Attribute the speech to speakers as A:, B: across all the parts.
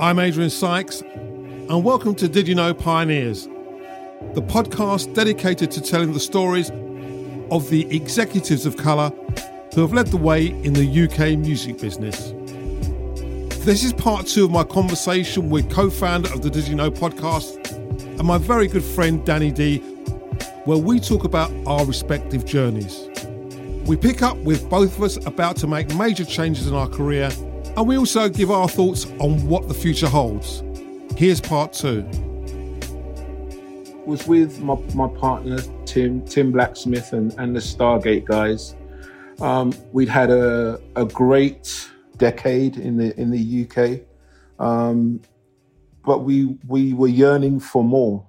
A: I'm Adrian Sykes, and welcome to Did You Know Pioneers, the podcast dedicated to telling the stories of the executives of colour who have led the way in the UK music business. This is part two of my conversation with co founder of the Did You Know podcast and my very good friend Danny D, where we talk about our respective journeys. We pick up with both of us about to make major changes in our career, and we also give our thoughts on what the future holds. Here's part two.
B: Was with my, my partner Tim Tim Blacksmith and, and the Stargate guys. Um, we'd had a, a great decade in the in the UK, um, but we we were yearning for more,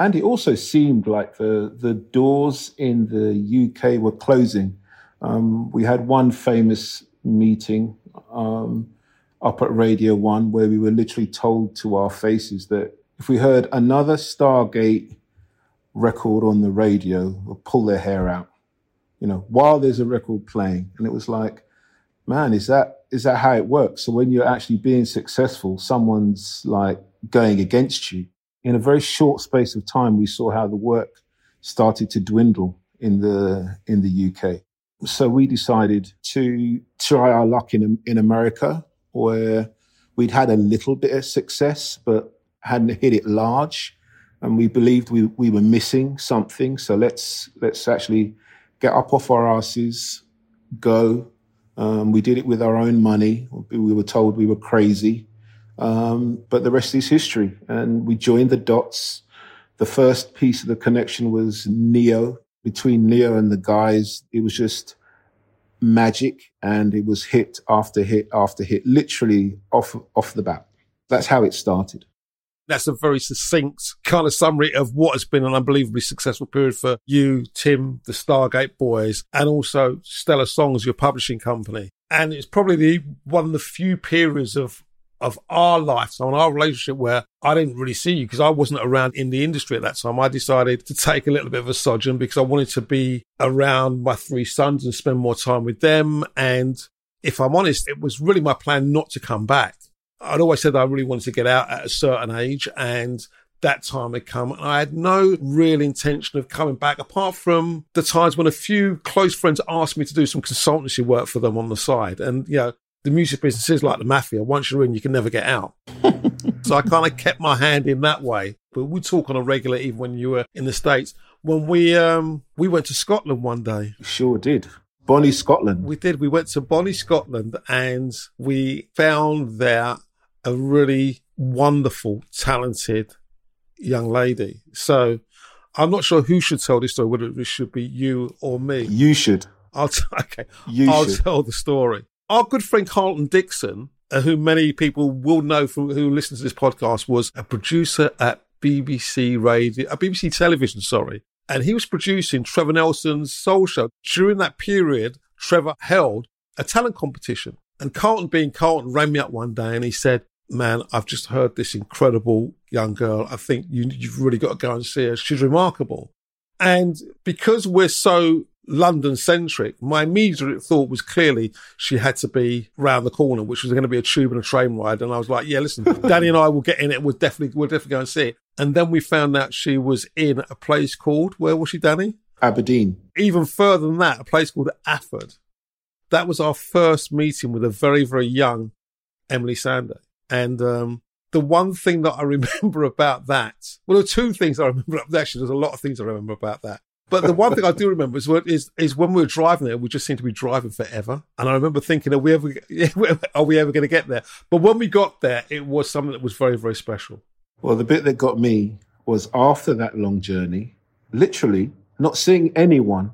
B: and it also seemed like the the doors in the UK were closing. Um, we had one famous meeting um, up at Radio One where we were literally told to our faces that if we heard another Stargate record on the radio, we'll pull their hair out. You know, while there's a record playing, and it was like, man, is that is that how it works? So when you're actually being successful, someone's like going against you. In a very short space of time, we saw how the work started to dwindle in the in the UK. So we decided to try our luck in in America, where we'd had a little bit of success, but hadn't hit it large, and we believed we we were missing something. So let's let's actually get up off our asses, go. Um, we did it with our own money. We were told we were crazy, um, but the rest is history. And we joined the dots. The first piece of the connection was Ne-Yo, between Ne-Yo and the guys, it was just magic and it was hit after hit after hit, literally off, off the bat. That's how it started.
A: That's a very succinct kind of summary of what has been an unbelievably successful period for you, Tim, the Stargate boys, and also Stellar Songs, your publishing company. And it's probably the one of the few periods of of our lifetime, our relationship where I didn't really see you because I wasn't around in the industry at that time. I decided to take a little bit of a sojourn because I wanted to be around my three sons and spend more time with them. And if I'm honest, it was really my plan not to come back. I'd always said I really wanted to get out at a certain age and that time had come. And I had no real intention of coming back apart from the times when a few close friends asked me to do some consultancy work for them on the side. And, you know, the music business is like the mafia. Once you're in, you can never get out. so I kind of kept my hand in that way. But we talk on a regular, even when you were in the States. When we um we went to Scotland one day.
B: Sure did. Bonnie, Scotland.
A: We did. We went to Bonnie, Scotland, and we found there a really wonderful, talented young lady. So I'm not sure who should tell this story, whether it should be you or me.
B: You should.
A: I'll t- okay. You I'll should. tell the story our good friend Carlton Dixon, uh, who many people will know from who listen to this podcast, was a producer at BBC Radio, uh, BBC Television, sorry. And he was producing Trevor Nelson's Soul Show. During that period, Trevor held a talent competition. And Carlton, being Carlton, rang me up one day and he said, Man, I've just heard this incredible young girl. I think you, you've really got to go and see her. She's remarkable. And because we're so London centric, my immediate thought was clearly she had to be round the corner, which was going to be a tube and a train ride. And I was like, yeah, listen, Danny and I will get in it. We'll definitely, we'll definitely go and see it. And then we found out she was in a place called, where was she, Danny?
B: Aberdeen.
A: Even further than that, a place called Alford. That was our first meeting with a very, very young Emeli Sandé. And, um, the one thing that I remember about that, well, there are two things I remember. Actually, there's a lot of things I remember about that. But the one thing I do remember is, is is when we were driving there, we just seemed to be driving forever. And I remember thinking, are we ever are we ever going to get there? But when we got there, it was something that was very very special.
B: Well, the bit that got me was after that long journey, literally not seeing anyone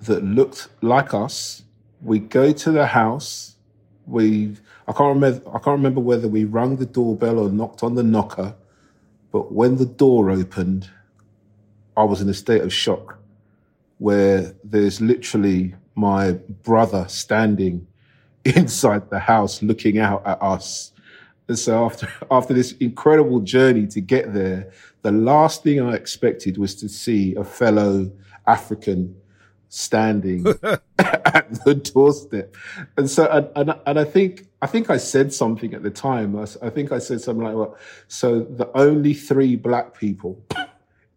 B: that looked like us. We go to the house. We I can't remember I can't remember whether we rang the doorbell or knocked on the knocker, but when the door opened, I was in a state of shock where there's literally my brother standing inside the house looking out at us. And so after after this incredible journey to get there, the last thing I expected was to see a fellow African standing at the doorstep. And so and, and, and I think I think I said something at the time. I, I think I said something like, "Well, so the only three black people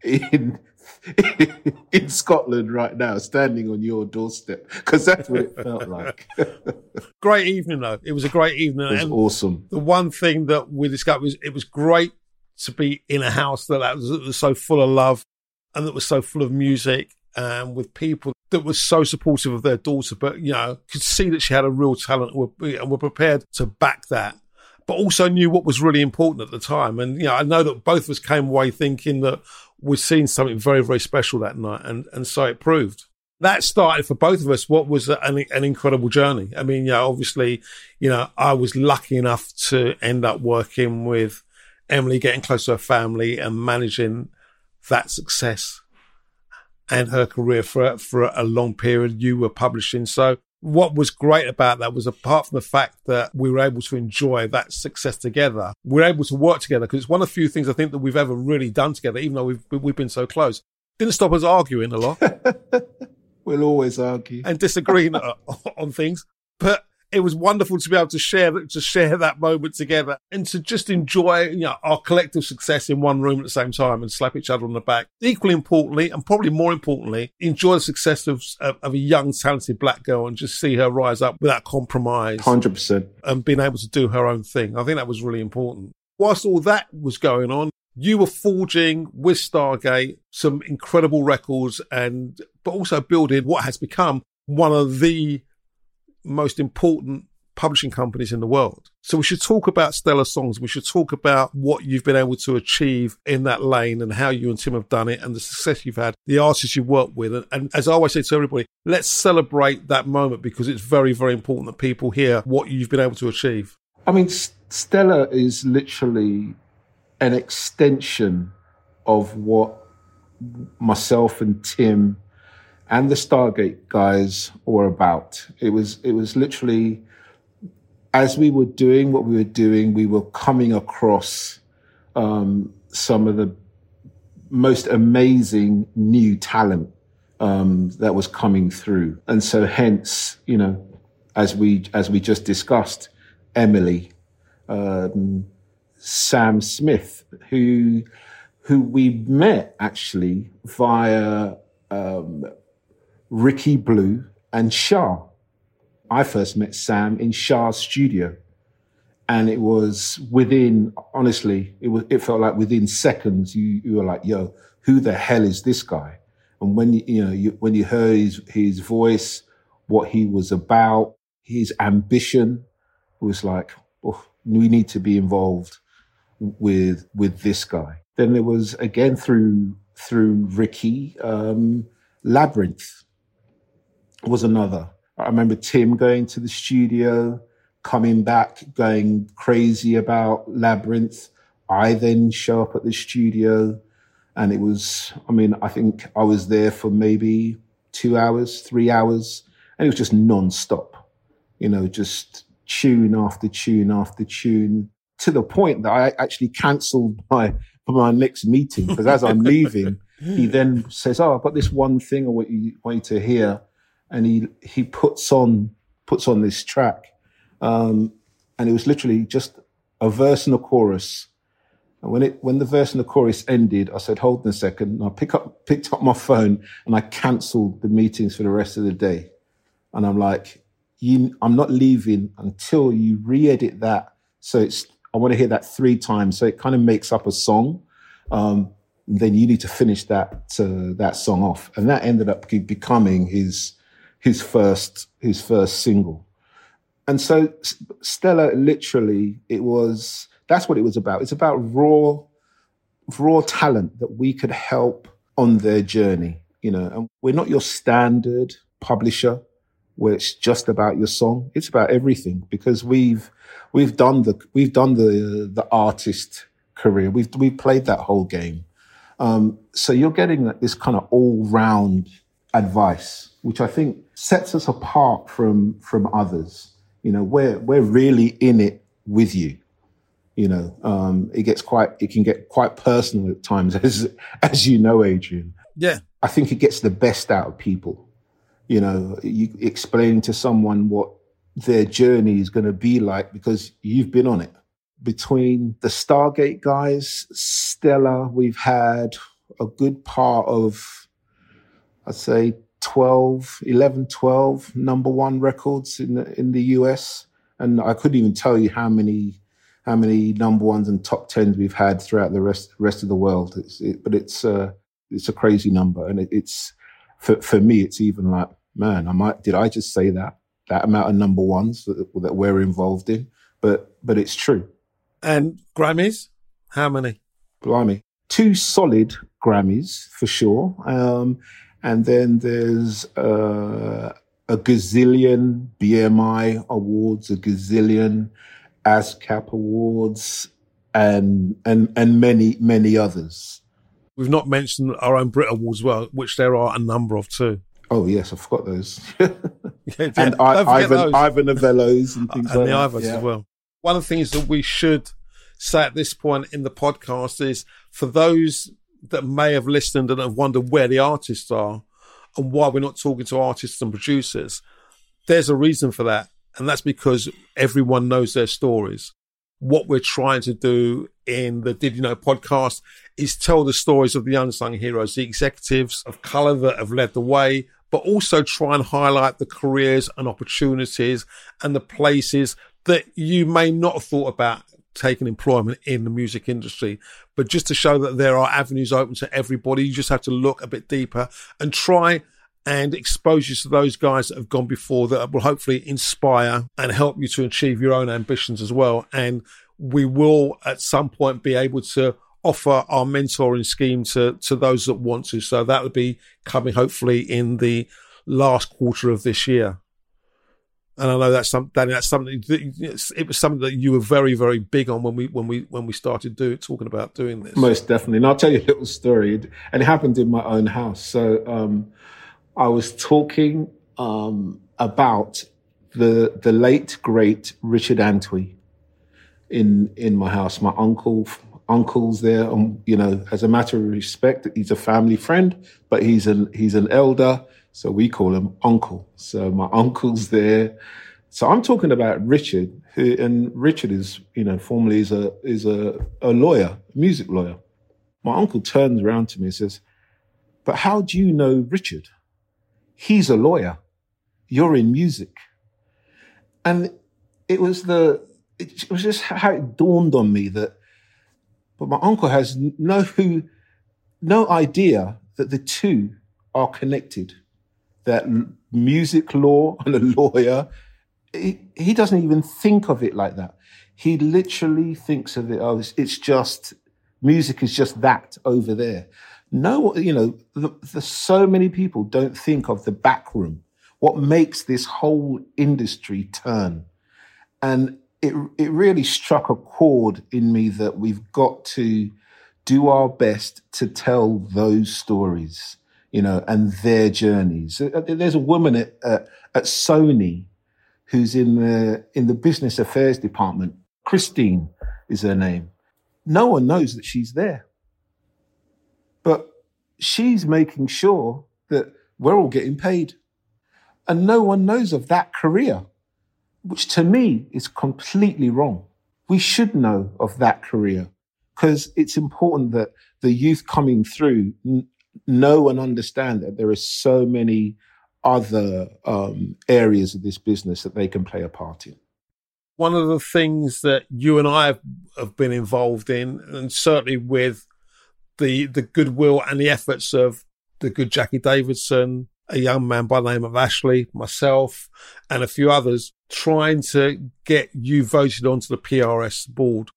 B: in in Scotland right now, standing on your doorstep, because that's what it felt like.
A: great evening, though. It was a great evening.
B: It was and awesome.
A: The one thing that we discovered was it was great to be in a house that, was, that was so full of love and that was so full of music and with people that were so supportive of their daughter, but you know, could see that she had a real talent and were prepared to back that but also knew what was really important at the time. And, you know, I know that both of us came away thinking that we'd seen something very, very special that night. And, and so it proved. That started for both of us what was an, an incredible journey. I mean, yeah, obviously, you know, I was lucky enough to end up working with Emeli, getting close to her family and managing that success and her career for, for a long period. You were publishing. So what was great about that was apart from the fact that we were able to enjoy that success together, we are able to work together because it's one of the few things I think that we've ever really done together, even though we've, we've been so close. Didn't stop us arguing a lot.
B: we'll always argue
A: and disagree on things, but it was wonderful to be able to share to share that moment together and to just enjoy you know our collective success in one room at the same time and slap each other on the back. Equally importantly, and probably more importantly, enjoy the success of of a young talented black girl and just see her rise up without compromise.
B: Hundred percent,
A: and being able to do her own thing. I think that was really important. Whilst all that was going on, you were forging with Stargate some incredible records and but also building what has become one of the most important publishing companies in the world. So we should talk about Stellar Songs. We should talk about what you've been able to achieve in that lane and how you and Tim have done it and the success you've had, the artists you've worked with. And, and as I always say to everybody, let's celebrate that moment because it's very, very important that people hear what you've been able to achieve.
B: I mean, Stellar is literally an extension of what myself and Tim and the Stargate guys were about. It was it was literally as we were doing what we were doing, we were coming across um, some of the most amazing new talent um, that was coming through, and so hence, you know, as we as we just discussed, Emeli, um, Sam Smith, who who we met actually via um, Ricky Blue, and Shah. I first met Sam in Shah's studio. And it was within, honestly, it was, it felt like within seconds, you, you were like, yo, who the hell is this guy? And when you, know, you, when you heard his, his voice, what he was about, his ambition was like, oh, we need to be involved with, with this guy. Then there was again through, through Ricky, um, Labrinth was another. I remember Tim going to the studio, coming back, going crazy about Labrinth. I then show up at the studio and it was, I mean, I think I was there for maybe two hours, three hours, and it was just non-stop, you know, just tune after tune after tune to the point that I actually cancelled my, my next meeting because as I'm leaving, he then says, Oh, I've got this one thing I want you, want you to hear and he he puts on puts on this track, um, and it was literally just a verse and a chorus. And when it when the verse and the chorus ended, I said, "Hold on a second. And I pick up picked up my phone and I cancelled the meetings for the rest of the day. And I'm like, you, I'm not leaving until you re-edit that. So it's I want to hear that three times, so it kind of makes up a song. Um, then you need to finish that uh, that song off, and that ended up becoming his his first his first single. And so Stellar literally it was that's what it was about. It's about raw raw talent that we could help on their journey, you know. And we're not your standard publisher where it's just about your song. It's about everything because we've we've done the we've done the the artist career. We've we've played that whole game. Um, so you're getting this kind of all round advice, which I think sets us apart from from others. You know, we're we're really in it with you. You know, um, it gets quite it can get quite personal at times, as as you know, Adrian.
A: Yeah,
B: I think it gets the best out of people. You know, you explaining to someone what their journey is going to be like because you've been on it. Between the Stargate guys, Stellar, we've had a good part of, I'd say, 12, 11, 12 number one records in the, in the US. And I couldn't even tell you how many how many number ones and top tens we've had throughout the rest rest of the world. It's, it, but it's uh, it's a crazy number, and it, it's for for me, it's even like, man, I might did I just say that that amount of number ones that, that we're involved in? But but it's true.
A: And Grammys, how many?
B: Blimey, two solid Grammys for sure. Um, and then there's uh, a gazillion BMI awards, a gazillion ASCAP awards, and and and many many others.
A: We've not mentioned our own Brit Awards, as well, which there are a number of too.
B: Oh yes, I forgot those. yeah, and I, Ivan those. Novellos and things
A: and
B: like
A: the
B: that.
A: Ivors yeah. as well. One of the things that we should say at this point in the podcast is for those that may have listened and have wondered where the artists are and why we're not talking to artists and producers, there's a reason for that. And that's because everyone knows their stories. What we're trying to do in the Did You Know podcast is tell the stories of the unsung heroes, the executives of color that have led the way, but also try and highlight the careers and opportunities and the places that you may not have thought about taking employment in the music industry. But just to show that there are avenues open to everybody, you just have to look a bit deeper and try and expose you to those guys that have gone before that will hopefully inspire and help you to achieve your own ambitions as well. And we will at some point be able to offer our mentoring scheme to, to those that want to. So that will be coming hopefully in the last quarter of this year. And I know that's something, Danny, that's something that, it was something that you were very, very big on when we, when we, when we started do, talking about doing this.
B: Most definitely. And I'll tell you a little story and it happened in my own house. So, um, I was talking um, about the the late great Richard Antwi in in my house. My uncle uncle's there. Um, you know, as a matter of respect, he's a family friend, but he's an he's an elder, so we call him uncle. So my uncle's there. So I'm talking about Richard, who and Richard is you know formerly is a is a, a lawyer, a music lawyer. My uncle turns around to me and says, "But how do you know Richard?" He's a lawyer. You're in music. And it was the, it was just how it dawned on me that, but my uncle has no, no idea that the two are connected. That music law and a lawyer, he, he doesn't even think of it like that. He literally thinks of it oh, as it's just music is just that over there. No, you know, the, the, so many people don't think of the back room, what makes this whole industry turn. And it, it really struck a chord in me that we've got to do our best to tell those stories, you know, and their journeys. Uh, there's a woman at, uh, at Sony who's in the, in the business affairs department. Christine is her name. No one knows that she's there but she's making sure that we're all getting paid. And no one knows of that career, which to me is completely wrong. We should know of that career because it's important that the youth coming through know and understand that there are so many other um, areas of this business that they can play a part in.
A: One of the things that you and I have, been involved in, and certainly with the the goodwill and the efforts of the good Jackie Davidson, a young man by the name of Ashley, myself, and a few others, trying to get you voted onto the PRS board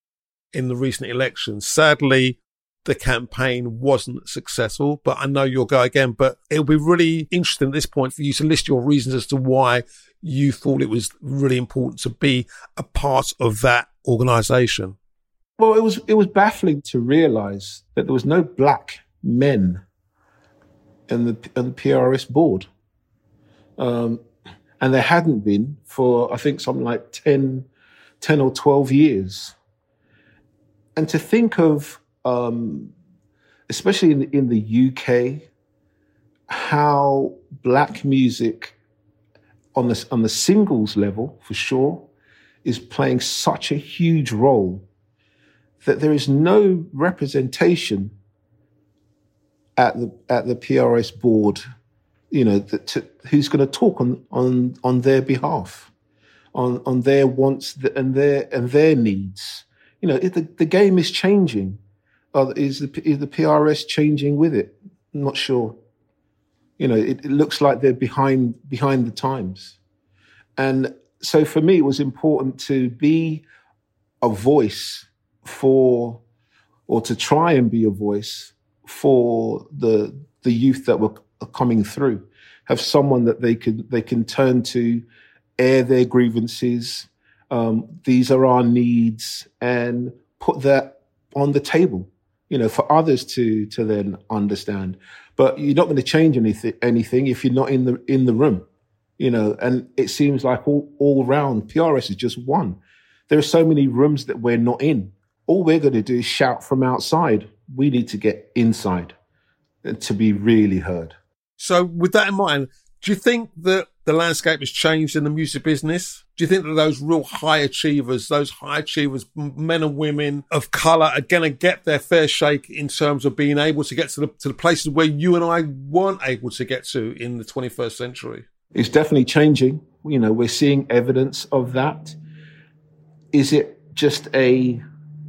A: in the recent elections. Sadly, the campaign wasn't successful, but I know you'll go again. But it'll be really interesting at this point for you to list your reasons as to why you thought it was really important to be a part of that organization.
B: Well, it was it was baffling to realize that there was no black men in the in the PRS board, um, and there hadn't been for I think something like 10, 10 or twelve years. And to think of, um, especially in, in the UK, how black music on the on the singles level for sure is playing such a huge role that there is no representation at the at the PRS board, you know, to, who's going to talk on on on their behalf, on on their wants and their and their needs. You know, the the game is changing. Uh, is the is the PRS changing with it? I'm not sure. You know, it, it looks like they're behind behind the times, and so for me, it was important to be a voice for, or to try and be a voice for the the youth that were coming through. Have someone that they can they can turn to, air their grievances. Um, these are our needs, and put that on the table. You know, for others to to then understand. But you're not going to change anything anything if you're not in the in the room. You know, and it seems like all all round PRS is just one. There are so many rooms that we're not in. All we're going to do is shout from outside we need to get inside uh, to be really heard.
A: So, with that in mind, do you think that the landscape has changed in the music business? Do you think that those real high achievers, those high achievers, men and women of color, are going to get their fair shake in terms of being able to get to the, to the places where you and I weren't able to get to in the 21st century?
B: It's definitely changing. You know, we're seeing evidence of that. Is it just a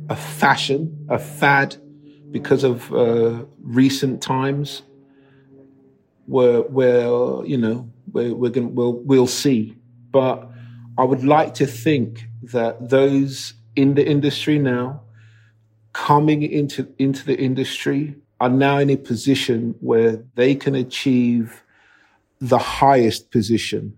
B: a fashion, a fad because of uh, recent times where where you know we're, we're going we'll we'll see but i would like to think that those in the industry now coming into into the industry are now in a position where they can achieve the highest position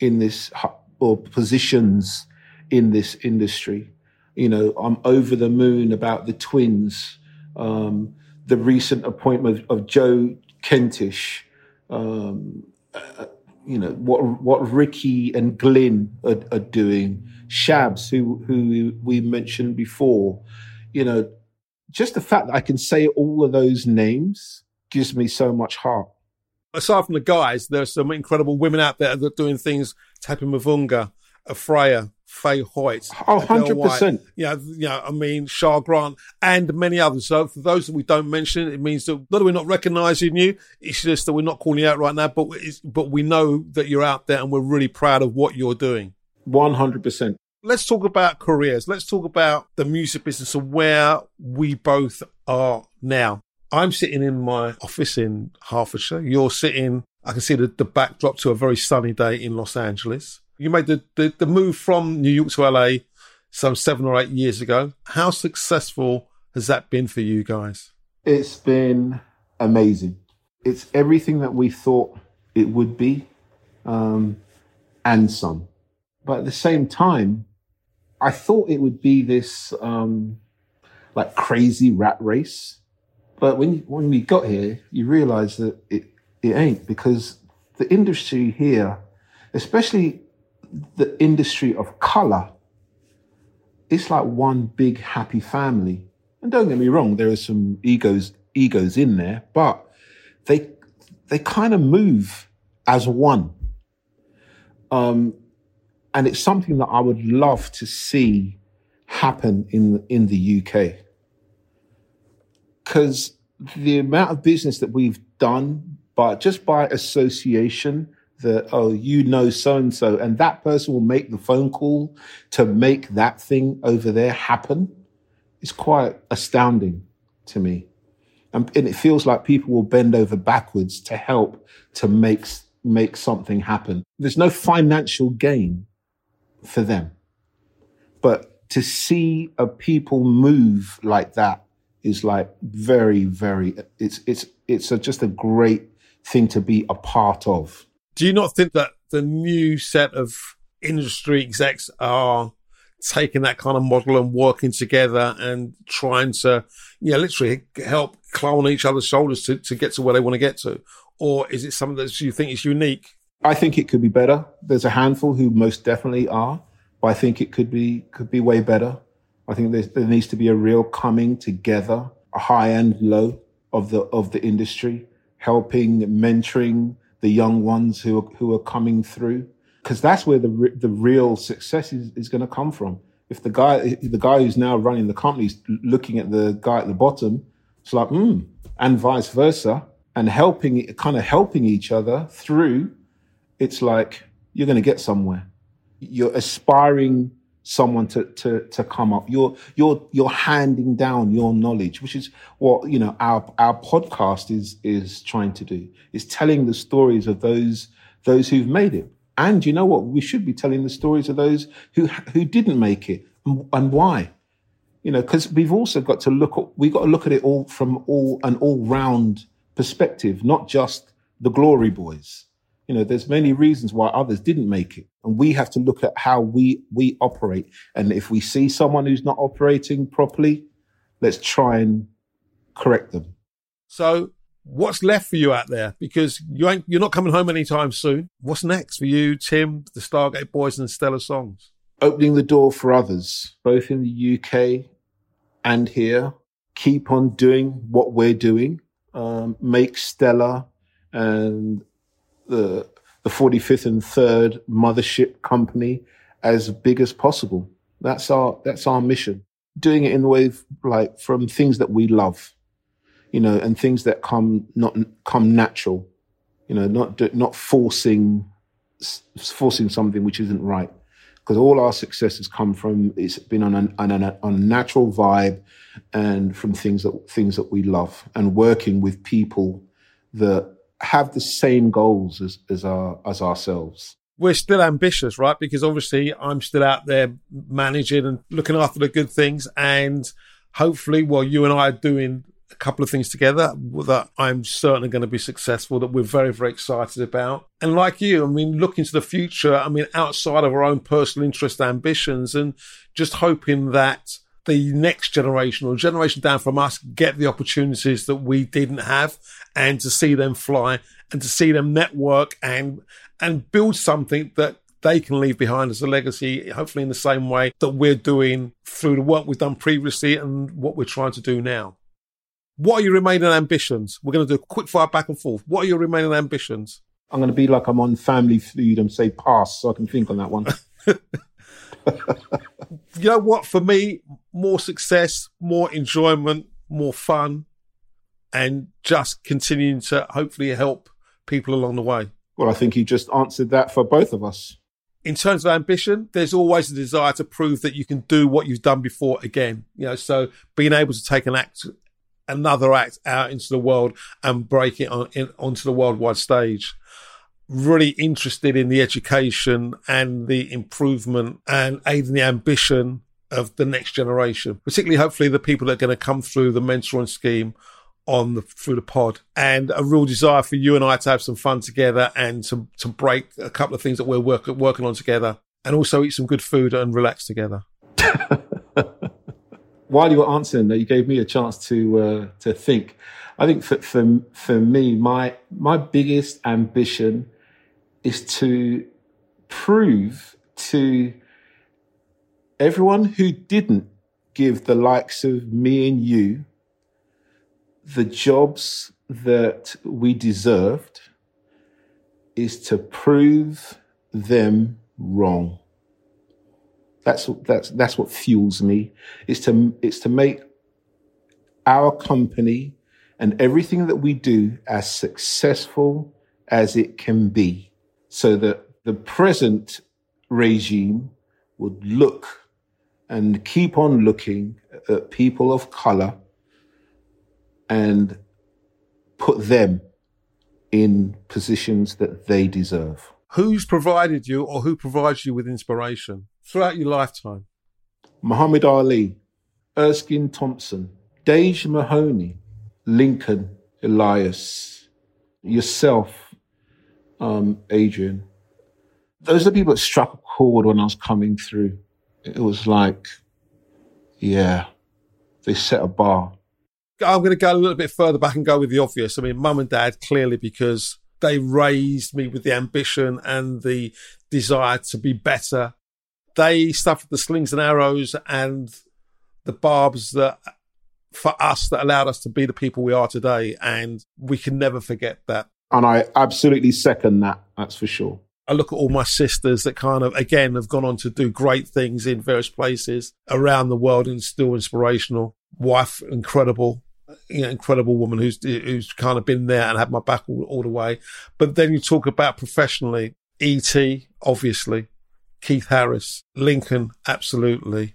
B: in this or positions in this industry. You know i'm over the moon about the twins um, the recent appointment of Joe Kentish, um, uh, you know what what Ricky and Glyn are, are, doing, Shabs, who who we mentioned before, you know, just the fact that I can say all of those names gives me so much heart.
A: Aside from the guys, there's some incredible women out there that are doing things. Tapping Mavunga, Afreya, Fay Hoyt.
B: Oh, 100%.
A: Yeah, know, I mean, Shah Grant and many others. So for those that we don't mention, it means that not that we're not recognizing you, it's just that we're not calling you out right now, but but we know that you're out there and we're really proud of what you're doing.
B: 100%.
A: Let's talk about careers. Let's talk about the music business and where we both are now. I'm sitting in my office in Hertfordshire. You're sitting, I can see the, the backdrop to a very sunny day in Los Angeles. You made the, the, the move from New York to LA some seven or eight years ago. How successful has that been for you guys?
B: It's been amazing. It's everything that we thought it would be, um, and some. But at the same time, I thought it would be this um, like crazy rat race. But when when we got here, you realize that it it ain't because the industry here, especially the industry of color, it's like one big happy family. And don't get me wrong, there are some egos egos in there, but they they kind of move as one. Um, and it's something that I would love to see happen in in the UK. Because the amount of business that we've done, but just by association, that, oh, you know so and so, and that person will make the phone call to make that thing over there happen, it's quite astounding to me. And, and it feels like people will bend over backwards to help to make, make something happen. There's no financial gain for them. But to see a people move like that is like very, very, it's, it's, it's a, just a great thing to be a part of.
A: Do you not think that the new set of industry execs are taking that kind of model and working together and trying to, yeah, literally help climb on each other's shoulders to, to get to where they want to get to? Or is it something that you think is unique?
B: I think it could be better. There's a handful who most definitely are, but I think it could be could be way better. I think there needs to be a real coming together, a high and low of the of the industry, helping, mentoring, the young ones who are, who are coming through. because that's where the re- the real success is, is going to come from. If the guy the guy who's now running the company is looking at the guy at the bottom, it's like, hmm, and vice versa, and helping kind of helping each other through. It's like you're going to get somewhere. You're aspiring someone to to to come up. You're you're you're handing down your knowledge, which is what you know our our podcast is is trying to do. Is telling the stories of those those who've made it. And you know what? We should be telling the stories of those who who didn't make it and, and why. You know, because we've also got to look at we've got to look at it all from all an all round perspective, not just the glory boys. You know, there's many reasons why others didn't make it. And we have to look at how we we operate. And if we see someone who's not operating properly, let's try and correct them.
A: So what's left for you out there? Because you ain't you're not coming home anytime soon. What's next for you, Tim, the Stargate Boys and Stellar Songs?
B: Opening the door for others, both in the UK and here. Keep on doing what we're doing. Um, make Stellar and the the 45th and 3rd mothership company as big as possible. That's our that's our mission. Doing it in the way of, like from things that we love, you know, and things that come not come natural, you know, not not forcing forcing something which isn't right. Because all our success has come from it's been on an, on a, on a natural vibe and from things that things that we love and working with people that have the same goals as, as our as ourselves.
A: We're still ambitious, right? Because obviously I'm still out there managing and looking after the good things and hopefully well you and I are doing a couple of things together that I'm certainly going to be successful that we're very, very excited about. And like you, I mean, looking to the future, I mean, outside of our own personal interest ambitions and just hoping that the next generation or generation down from us get the opportunities that we didn't have and to see them fly and to see them network and and build something that they can leave behind as a legacy, hopefully in the same way that we're doing through the work we've done previously and what we're trying to do now. What are your remaining ambitions? We're going to do a quick fire back and forth. What are your remaining ambitions?
B: I'm going to be like I'm on family feud and say pass so I can think on that one.
A: you know what? For me, more success, more enjoyment, more fun, and just continuing to hopefully help people along the way.
B: Well, I think you just answered that for both of us.
A: In terms of ambition, there's always a desire to prove that you can do what you've done before again. You know, so being able to take an act, another act out into the world and break it on, in, onto the worldwide stage really interested in the education and the improvement and aiding the ambition of the next generation, particularly hopefully the people that are going to come through the mentoring scheme on the through the pod and a real desire for you and I to have some fun together and to to break a couple of things that we're work, working on together and also eat some good food and relax together.
B: While you were answering that, you gave me a chance to uh, to think. I think for, for for me, my my biggest ambition is to prove to everyone who didn't give the likes of me and you the jobs that we deserved is to prove them wrong. That's that's that's what fuels me. Is to it's to make our company and everything that we do as successful as it can be so that the present regime would look and keep on looking at people of color and put them in positions that they deserve.
A: Who's provided you or who provides you with inspiration throughout your lifetime?
B: Muhammad Ali, Erskine Thompson, Dage Mahoney, Lincoln Elias, yourself, um, Adrian. Those are the people that struck a chord when I was coming through. It was like, yeah, they set a bar.
A: I'm going to go a little bit further back and go with the obvious. I mean, mum and dad, clearly, because they raised me with the ambition and the desire to be better. They suffered the slings and arrows and the barbs that for us that allowed us to be the people we are today. And we can never forget that.
B: And I absolutely second that. That's for sure.
A: I look at all my sisters that kind of, again, have gone on to do great things in various places around the world and still inspirational. Wife, incredible, you know, incredible woman who's, who's kind of been there and had my back all, all the way. But then you talk about professionally, E.T., obviously, Keith Harris, Lincoln, absolutely,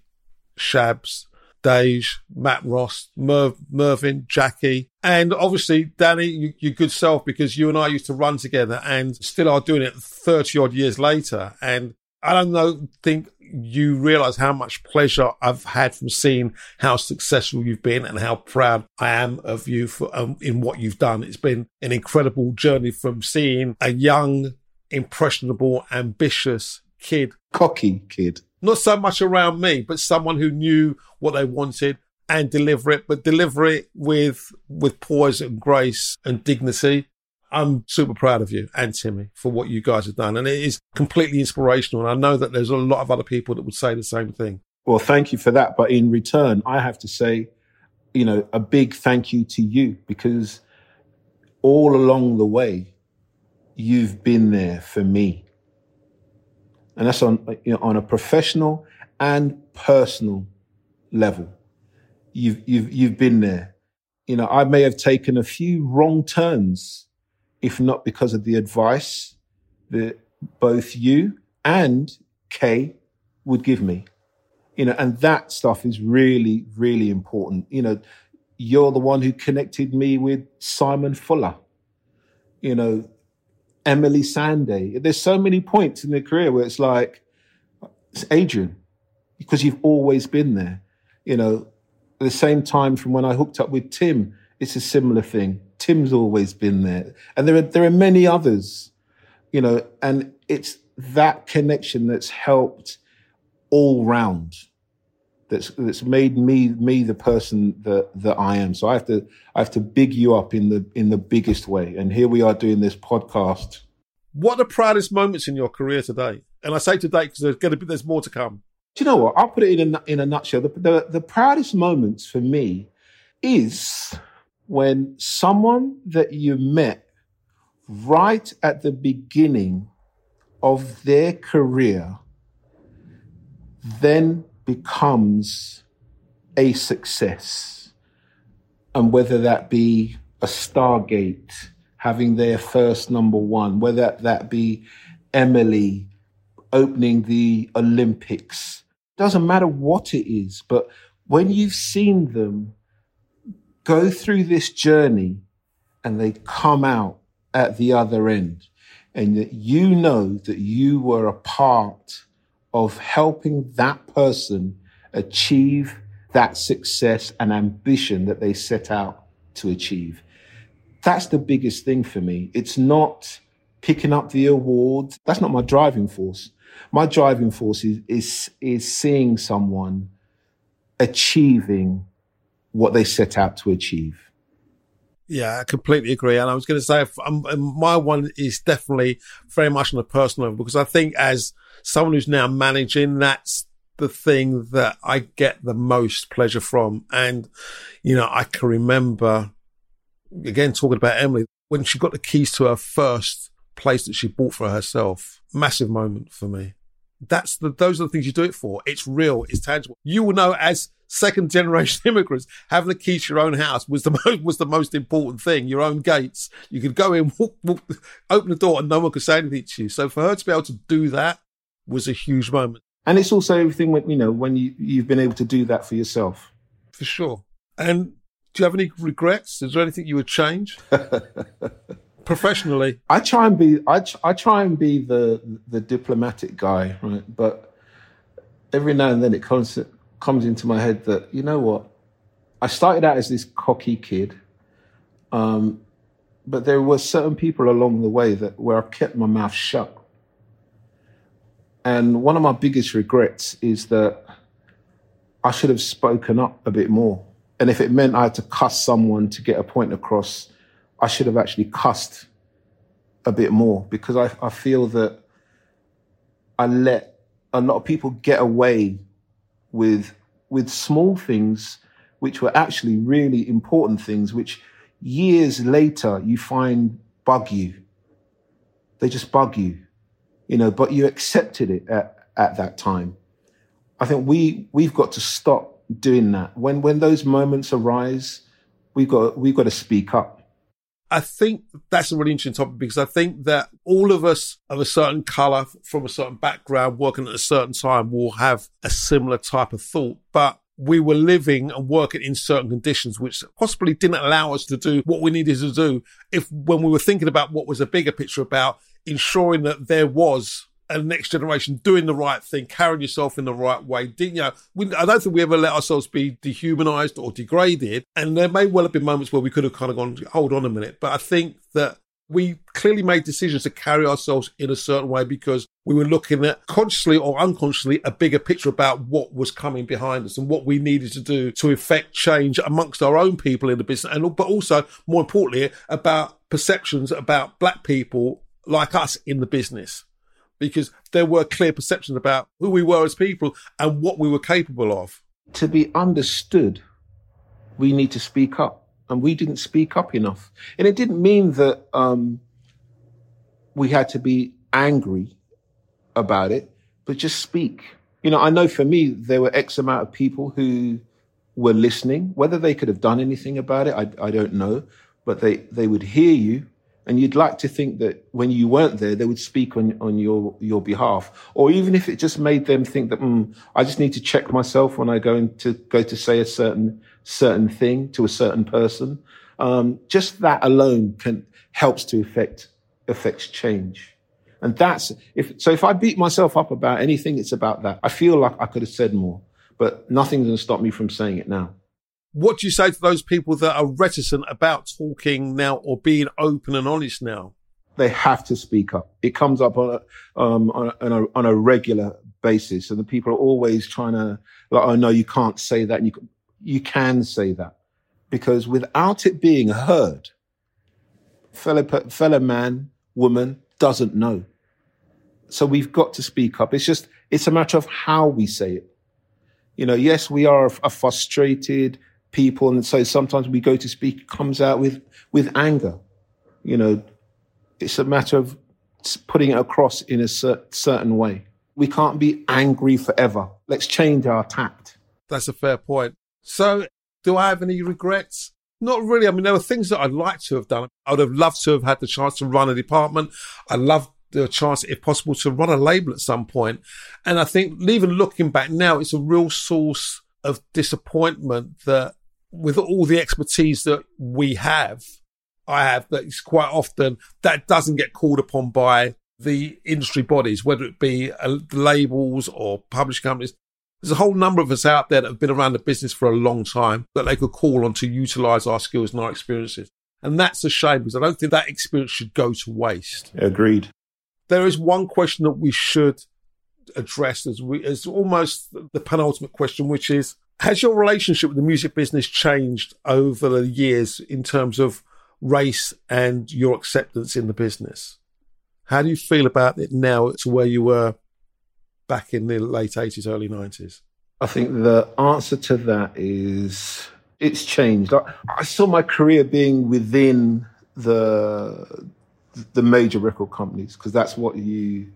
A: Shabs, Dage, Matt Ross, Merv, Mervyn, Jackie, and obviously Danny, you, your good self, because you and I used to run together and still are doing it 30 odd years later. And I don't know, think you realize how much pleasure I've had from seeing how successful you've been and how proud I am of you for um, in what you've done. It's been an incredible journey from seeing a young, impressionable, ambitious kid,
B: cocky kid,
A: not so much around me, but someone who knew what they wanted and deliver it, but deliver it with with poise and grace and dignity. I'm super proud of you and Timmy for what you guys have done. And it is completely inspirational. And I know that there's a lot of other people that would say the same thing.
B: Well, thank you for that. But in return, I have to say, you know, a big thank you to you because all along the way, you've been there for me. And that's on, you know, on a professional and personal level. You've, you've, you've been there. You know, I may have taken a few wrong turns, if not because of the advice that both you and Kay would give me. You know, and that stuff is really, really important. You know, you're the one who connected me with Simon Fuller. You know, Emeli Sandé. There's so many points in the career where it's like, it's Adrian, because you've always been there. You know, at the same time from when I hooked up with Tim, it's a similar thing. Tim's always been there. And there are, there are many others, you know, and it's that connection that's helped all round. That's that's made me me the person that that I am. So I have to I have to big you up in the in the biggest way. And here we are doing this podcast.
A: What are the proudest moments in your career today? And I say today because there's going to be there's more to come.
B: Do you know what? I'll put it in a, in a nutshell. The, the, the proudest moments for me is when someone that you met right at the beginning of their career then becomes a success. And whether that be a Stargate having their first number one, whether that be Emeli opening the Olympics, doesn't matter what it is, but when you've seen them go through this journey and they come out at the other end, and that you know that you were a part of helping that person achieve that success and ambition that they set out to achieve. That's the biggest thing for me. It's not picking up the award. That's not my driving force. My driving force is, is, is seeing someone achieving what they set out to achieve.
A: Yeah, I completely agree. And I was going to say, um, my one is definitely very much on a personal level because I think as someone who's now managing, that's the thing that I get the most pleasure from. And, you know, I can remember again, talking about Emeli when she got the keys to her first place that she bought for herself, massive moment for me. That's the, those are the things you do it for. It's real. It's tangible. You will know as second generation immigrants, having the keys to your own house was the most, was the most important thing. Your own gates. You could go in, walk, walk, open the door and no one could say anything to you. So for her to be able to do that was a huge moment.
B: And it's also everything when, you know, when you, you've been able to do that for yourself.
A: For sure. And do you have any regrets? Is there anything you would change? Professionally,
B: I try and be I, I try and be the the diplomatic guy, right? But every now and then it comes comes into my head that you know what, I started out as this cocky kid, um, but there were certain people along the way that where I kept my mouth shut. And one of my biggest regrets is that I should have spoken up a bit more. And if it meant I had to cuss someone to get a point across, I should have actually cussed a bit more because I, I feel that I let a lot of people get away with with small things which were actually really important things which years later you find bug you they just bug you you know, but you accepted it at, at that time. I think we we've got to stop doing that. When when those moments arise, we've got we've got to speak up.
A: I think that's a really interesting topic because I think that all of us of a certain color from a certain background working at a certain time will have a similar type of thought. But we were living and working in certain conditions, which possibly didn't allow us to do what we needed to do. If when we were thinking about what was a bigger picture about ensuring that there was a next generation doing the right thing, carrying yourself in the right way. You we, I don't think we ever let ourselves be dehumanized or degraded. And there may well have been moments where we could have kind of gone, hold on a minute. But I think that we clearly made decisions to carry ourselves in a certain way because we were looking at consciously or unconsciously a bigger picture about what was coming behind us and what we needed to do to effect change amongst our own people in the business and but also more importantly about perceptions about black people like us in the business because there were clear perceptions about who we were as people and what we were capable of.
B: To be understood, we need to speak up. And we didn't speak up enough. And it didn't mean that um, we had to be angry about it, but just speak. You know, I know for me, there were X amount of people who were listening. Whether they could have done anything about it, I, I don't know. But they, they would hear you and you'd like to think that when you weren't there, they would speak on, on your, your behalf. Or even if it just made them think that, mm, I just need to check myself when I go to go to say a certain, certain thing to a certain person. Um, just that alone can, helps to affect, affects change. And that's, if, so if I beat myself up about anything, it's about that. I feel like I could have said more, but nothing's going to stop me from saying it now.
A: What do you say to those people that are reticent about talking now or being open and honest now?
B: They have to speak up. It comes up on a, um, on a, on a regular basis. And the people are always trying to, like, oh no, you can't say that. You, you can say that because without it being heard, fellow, fellow man, woman doesn't know. So we've got to speak up. It's just, it's a matter of how we say it. You know, yes, we are a frustrated, people. And so sometimes we go to speak, comes out with, with anger. You know, it's a matter of putting it across in a cer- certain way. We can't be angry forever. Let's change our tact.
A: That's a fair point. So, do I have any regrets? Not really. I mean, there were things that I'd like to have done. I would have loved to have had the chance to run a department. I love the chance, if possible, to run a label at some point. And I think even looking back now, it's a real source of disappointment that with all the expertise that we have, I have, that is quite often that doesn't get called upon by the industry bodies, whether it be uh, labels or publishing companies. There's a whole number of us out there that have been around the business for a long time that they could call on to utilize our skills and our experiences. And that's a shame because I don't think that experience should go to waste.
B: Agreed.
A: There is one question that we should address as we, as almost the penultimate question, which is has your relationship with the music business changed over the years in terms of race and your acceptance in the business? How do you feel about it now to where you were back in the late 80s, early 90s?
B: I think the answer to that is it's changed. I, I saw my career being within the the major record companies because that's what you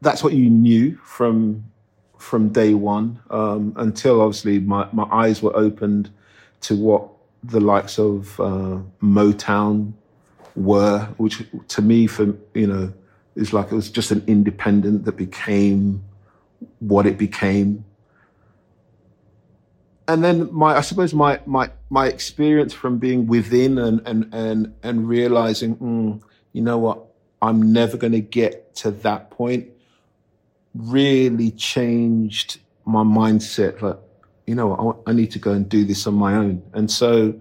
B: that's what you knew from from day one um, until obviously my, my eyes were opened to what the likes of uh, Motown were, which to me, for you know, is like it was just an independent that became what it became. And then my, I suppose my my my experience from being within and and and and realizing, mm, you know what, I'm never going to get to that point really changed my mindset. Like, you know, I, I, need to go and do this on my own. And so,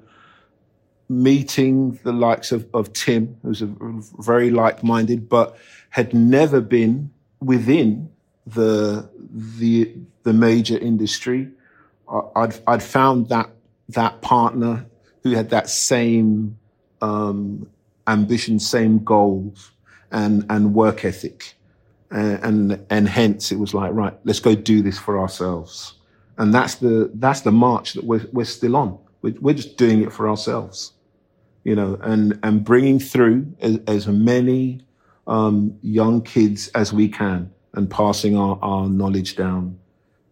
B: meeting the likes of, of Tim, who's a very like-minded, but had never been within the the the major industry. I'd I'd found that that partner who had that same um, ambition, same goals, and and work ethic and and hence it was like right let's go do this for ourselves and that's the that's the march that we're, we're still on we're, we're just doing it for ourselves you know and and bringing through as, as many um, young kids as we can and passing our, our knowledge down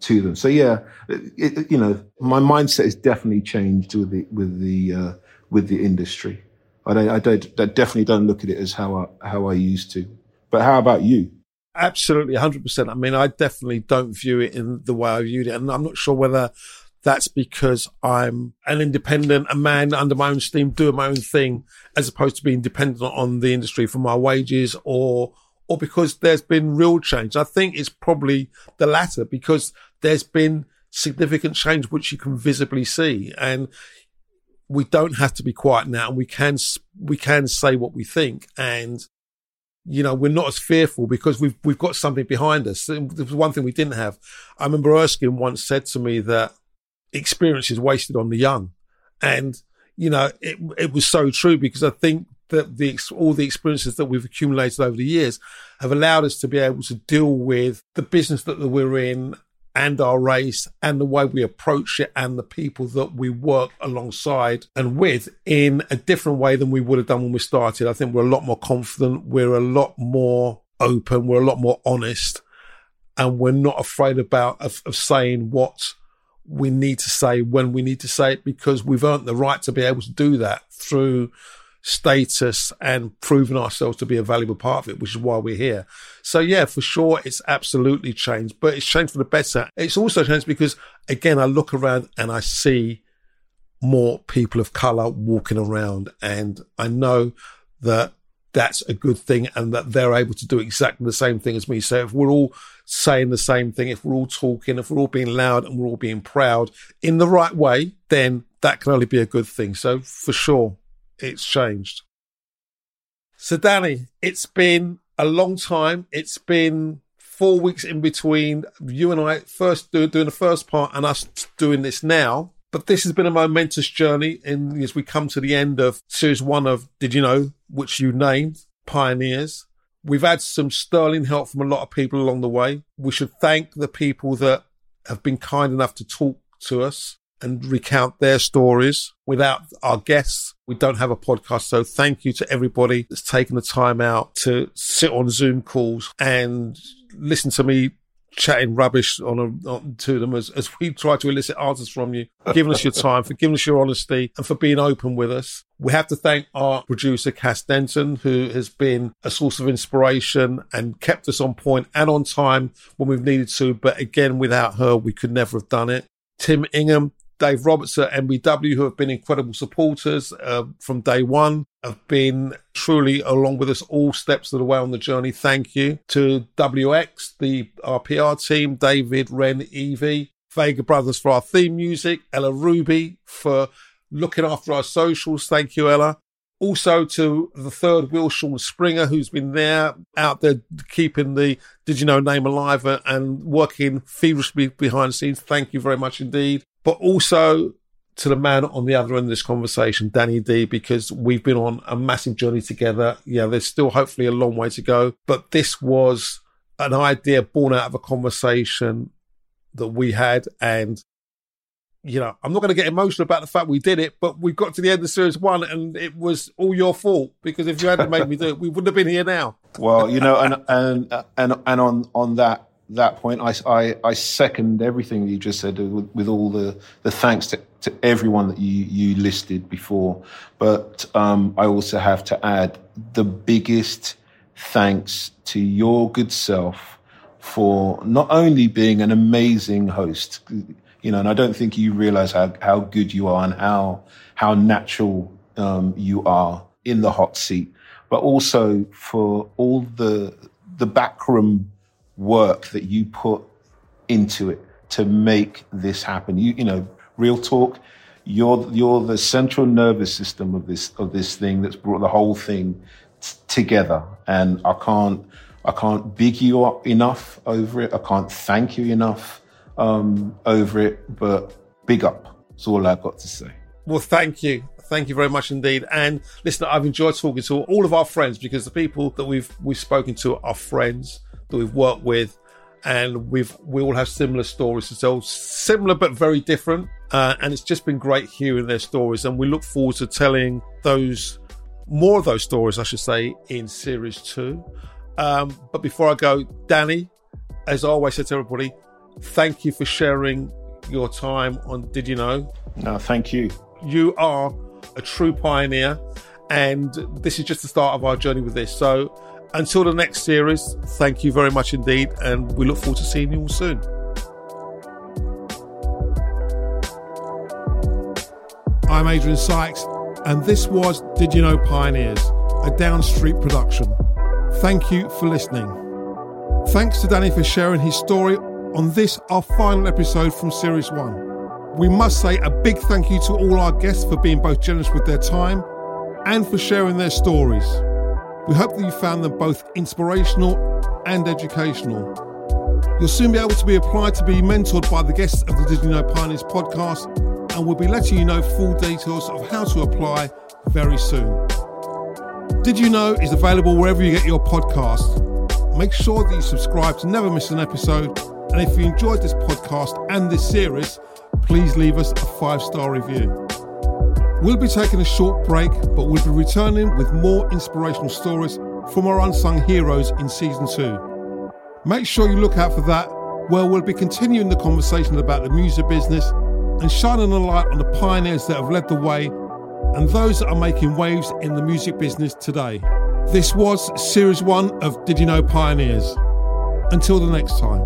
B: to them. So yeah, it, it, you know, my mindset has definitely changed with the with the uh, with the industry. I don't, I don't, I definitely don't look at it as how I how I used to. But how about you?
A: Absolutely, hundred percent. I mean, I definitely don't view it in the way I viewed it, and I'm not sure whether that's because I'm an independent, a man under my own steam, doing my own thing, as opposed to being dependent on the industry for my wages or or because there's been real change. I think it's probably the latter because there's been significant change which you can visibly see and we don't have to be quiet now and we can we can say what we think and you know we're not as fearful because we've we've got something behind us. There was one thing we didn't have. I remember erskine once said to me that experience is wasted on the young. And you know it it was so true because i think that the all the experiences that we've accumulated over the years have allowed us to be able to deal with the business that we're in and our race and the way we approach it and the people that we work alongside and with in a different way than we would have done when we started. I think we're a lot more confident. We're a lot more open. We're a lot more honest and we're not afraid about of, of saying what we need to say when we need to say it because we've earned the right to be able to do that through status and proven ourselves to be a valuable part of it, which is why we're here. So yeah, for sure, it's absolutely changed, but it's changed for the better. It's also changed because again, I look around and I see more people of color walking around and I know that that's a good thing and that they're able to do exactly the same thing as me. So if we're all saying the same thing, if we're all talking, if we're all being loud and we're all being proud in the right way, then that can only be a good thing. So for sure, it's changed. So, Danny, it's been a long time. It's been four weeks in between you and I first do, doing the first part and us doing this now. But this has been a momentous journey in as we come to the end of series one of Did You Know, which you named Pioneers. We've had some sterling help from a lot of people along the way. We should thank the people that have been kind enough to talk to us and recount their stories. Without our guests, we don't have a podcast. So thank you to everybody that's taken the time out to sit on Zoom calls and listen to me chatting rubbish on, a, on to them as, as we try to elicit answers from you, giving us your time, for giving us your honesty, and for being open with us. We have to thank our producer, Cass Denton, who has been a source of inspiration and kept us on point and on time when we've needed to. But again, without her, we could never have done it. Tim Ingham, Dave Roberts at MBW, who have been incredible supporters uh, from day one, have been truly along with us all steps of the way on the journey. Thank you to WX, the our PR team, David, Ren, Evie, Vega Brothers for our theme music, Ella Ruby for looking after our socials. Thank you, Ella. Also to the third wheel, Sean Springer, who's been there out there keeping the Did You Know name alive and working feverishly behind the scenes. Thank you very much indeed but also to the man on the other end of this conversation, Danny D, because we've been on a massive journey together. Yeah, there's still hopefully a long way to go, but this was an idea born out of a conversation that we had. And, you know, I'm not going to get emotional about the fact we did it, but we got to the end of series one and it was all your fault because if you hadn't made me do it, we wouldn't have been here now.
B: Well, you know, and, and, and, and on, on that, that point, I, I, I, second everything you just said with, with, all the, the thanks to, to everyone that you, you listed before. But um, I also have to add the biggest thanks to your good self for not only being an amazing host, you know, and I don't think you realize how, how good you are and how, how natural um, you are in the hot seat, but also for all the, the backroom work that you put into it to make this happen. You, you know, real talk. You're you're the central nervous system of this of this thing that's brought the whole thing t- together. And I can't I can't big you up enough over it. I can't thank you enough um, over it. But big up. That's all I've got to say.
A: Well, thank you. Thank you very much indeed. And listen, I've enjoyed talking to all of our friends because the people that we've we've spoken to are friends that we've worked with, and we've we all have similar stories to tell, similar but very different. Uh, and it's just been great hearing their stories, and we look forward to telling those more of those stories, I should say, in series two. Um, but before I go, Danny, as I always said to everybody, thank you for sharing your time on Did You Know?
B: No, thank you.
A: You are a true pioneer, and this is just the start of our journey with this. So until the next series, thank you very much indeed, and we look forward to seeing you all soon. I'm Adrian Sykes, and this was Did You Know Pioneers, a Downstreet production. Thank you for listening. Thanks to Danny for sharing his story on this, our final episode from Series 1. We must say a big thank you to all our guests for being both generous with their time and for sharing their stories. We hope that you found them both inspirational and educational. You'll soon be able to be applied to be mentored by the guests of the Did You Know Pioneers podcast, and we'll be letting you know full details of how to apply very soon. Did You Know is available wherever you get your podcasts. Make sure that you subscribe to never miss an episode, and if you enjoyed this podcast and this series, please leave us a five star review. We'll be taking a short break, but we'll be returning with more inspirational stories from our unsung heroes in season two. Make sure you look out for that, where we'll be continuing the conversation about the music business and shining a light on the pioneers that have led the way and those that are making waves in the music business today. This was series one of Did You Know Pioneers. Until the next time.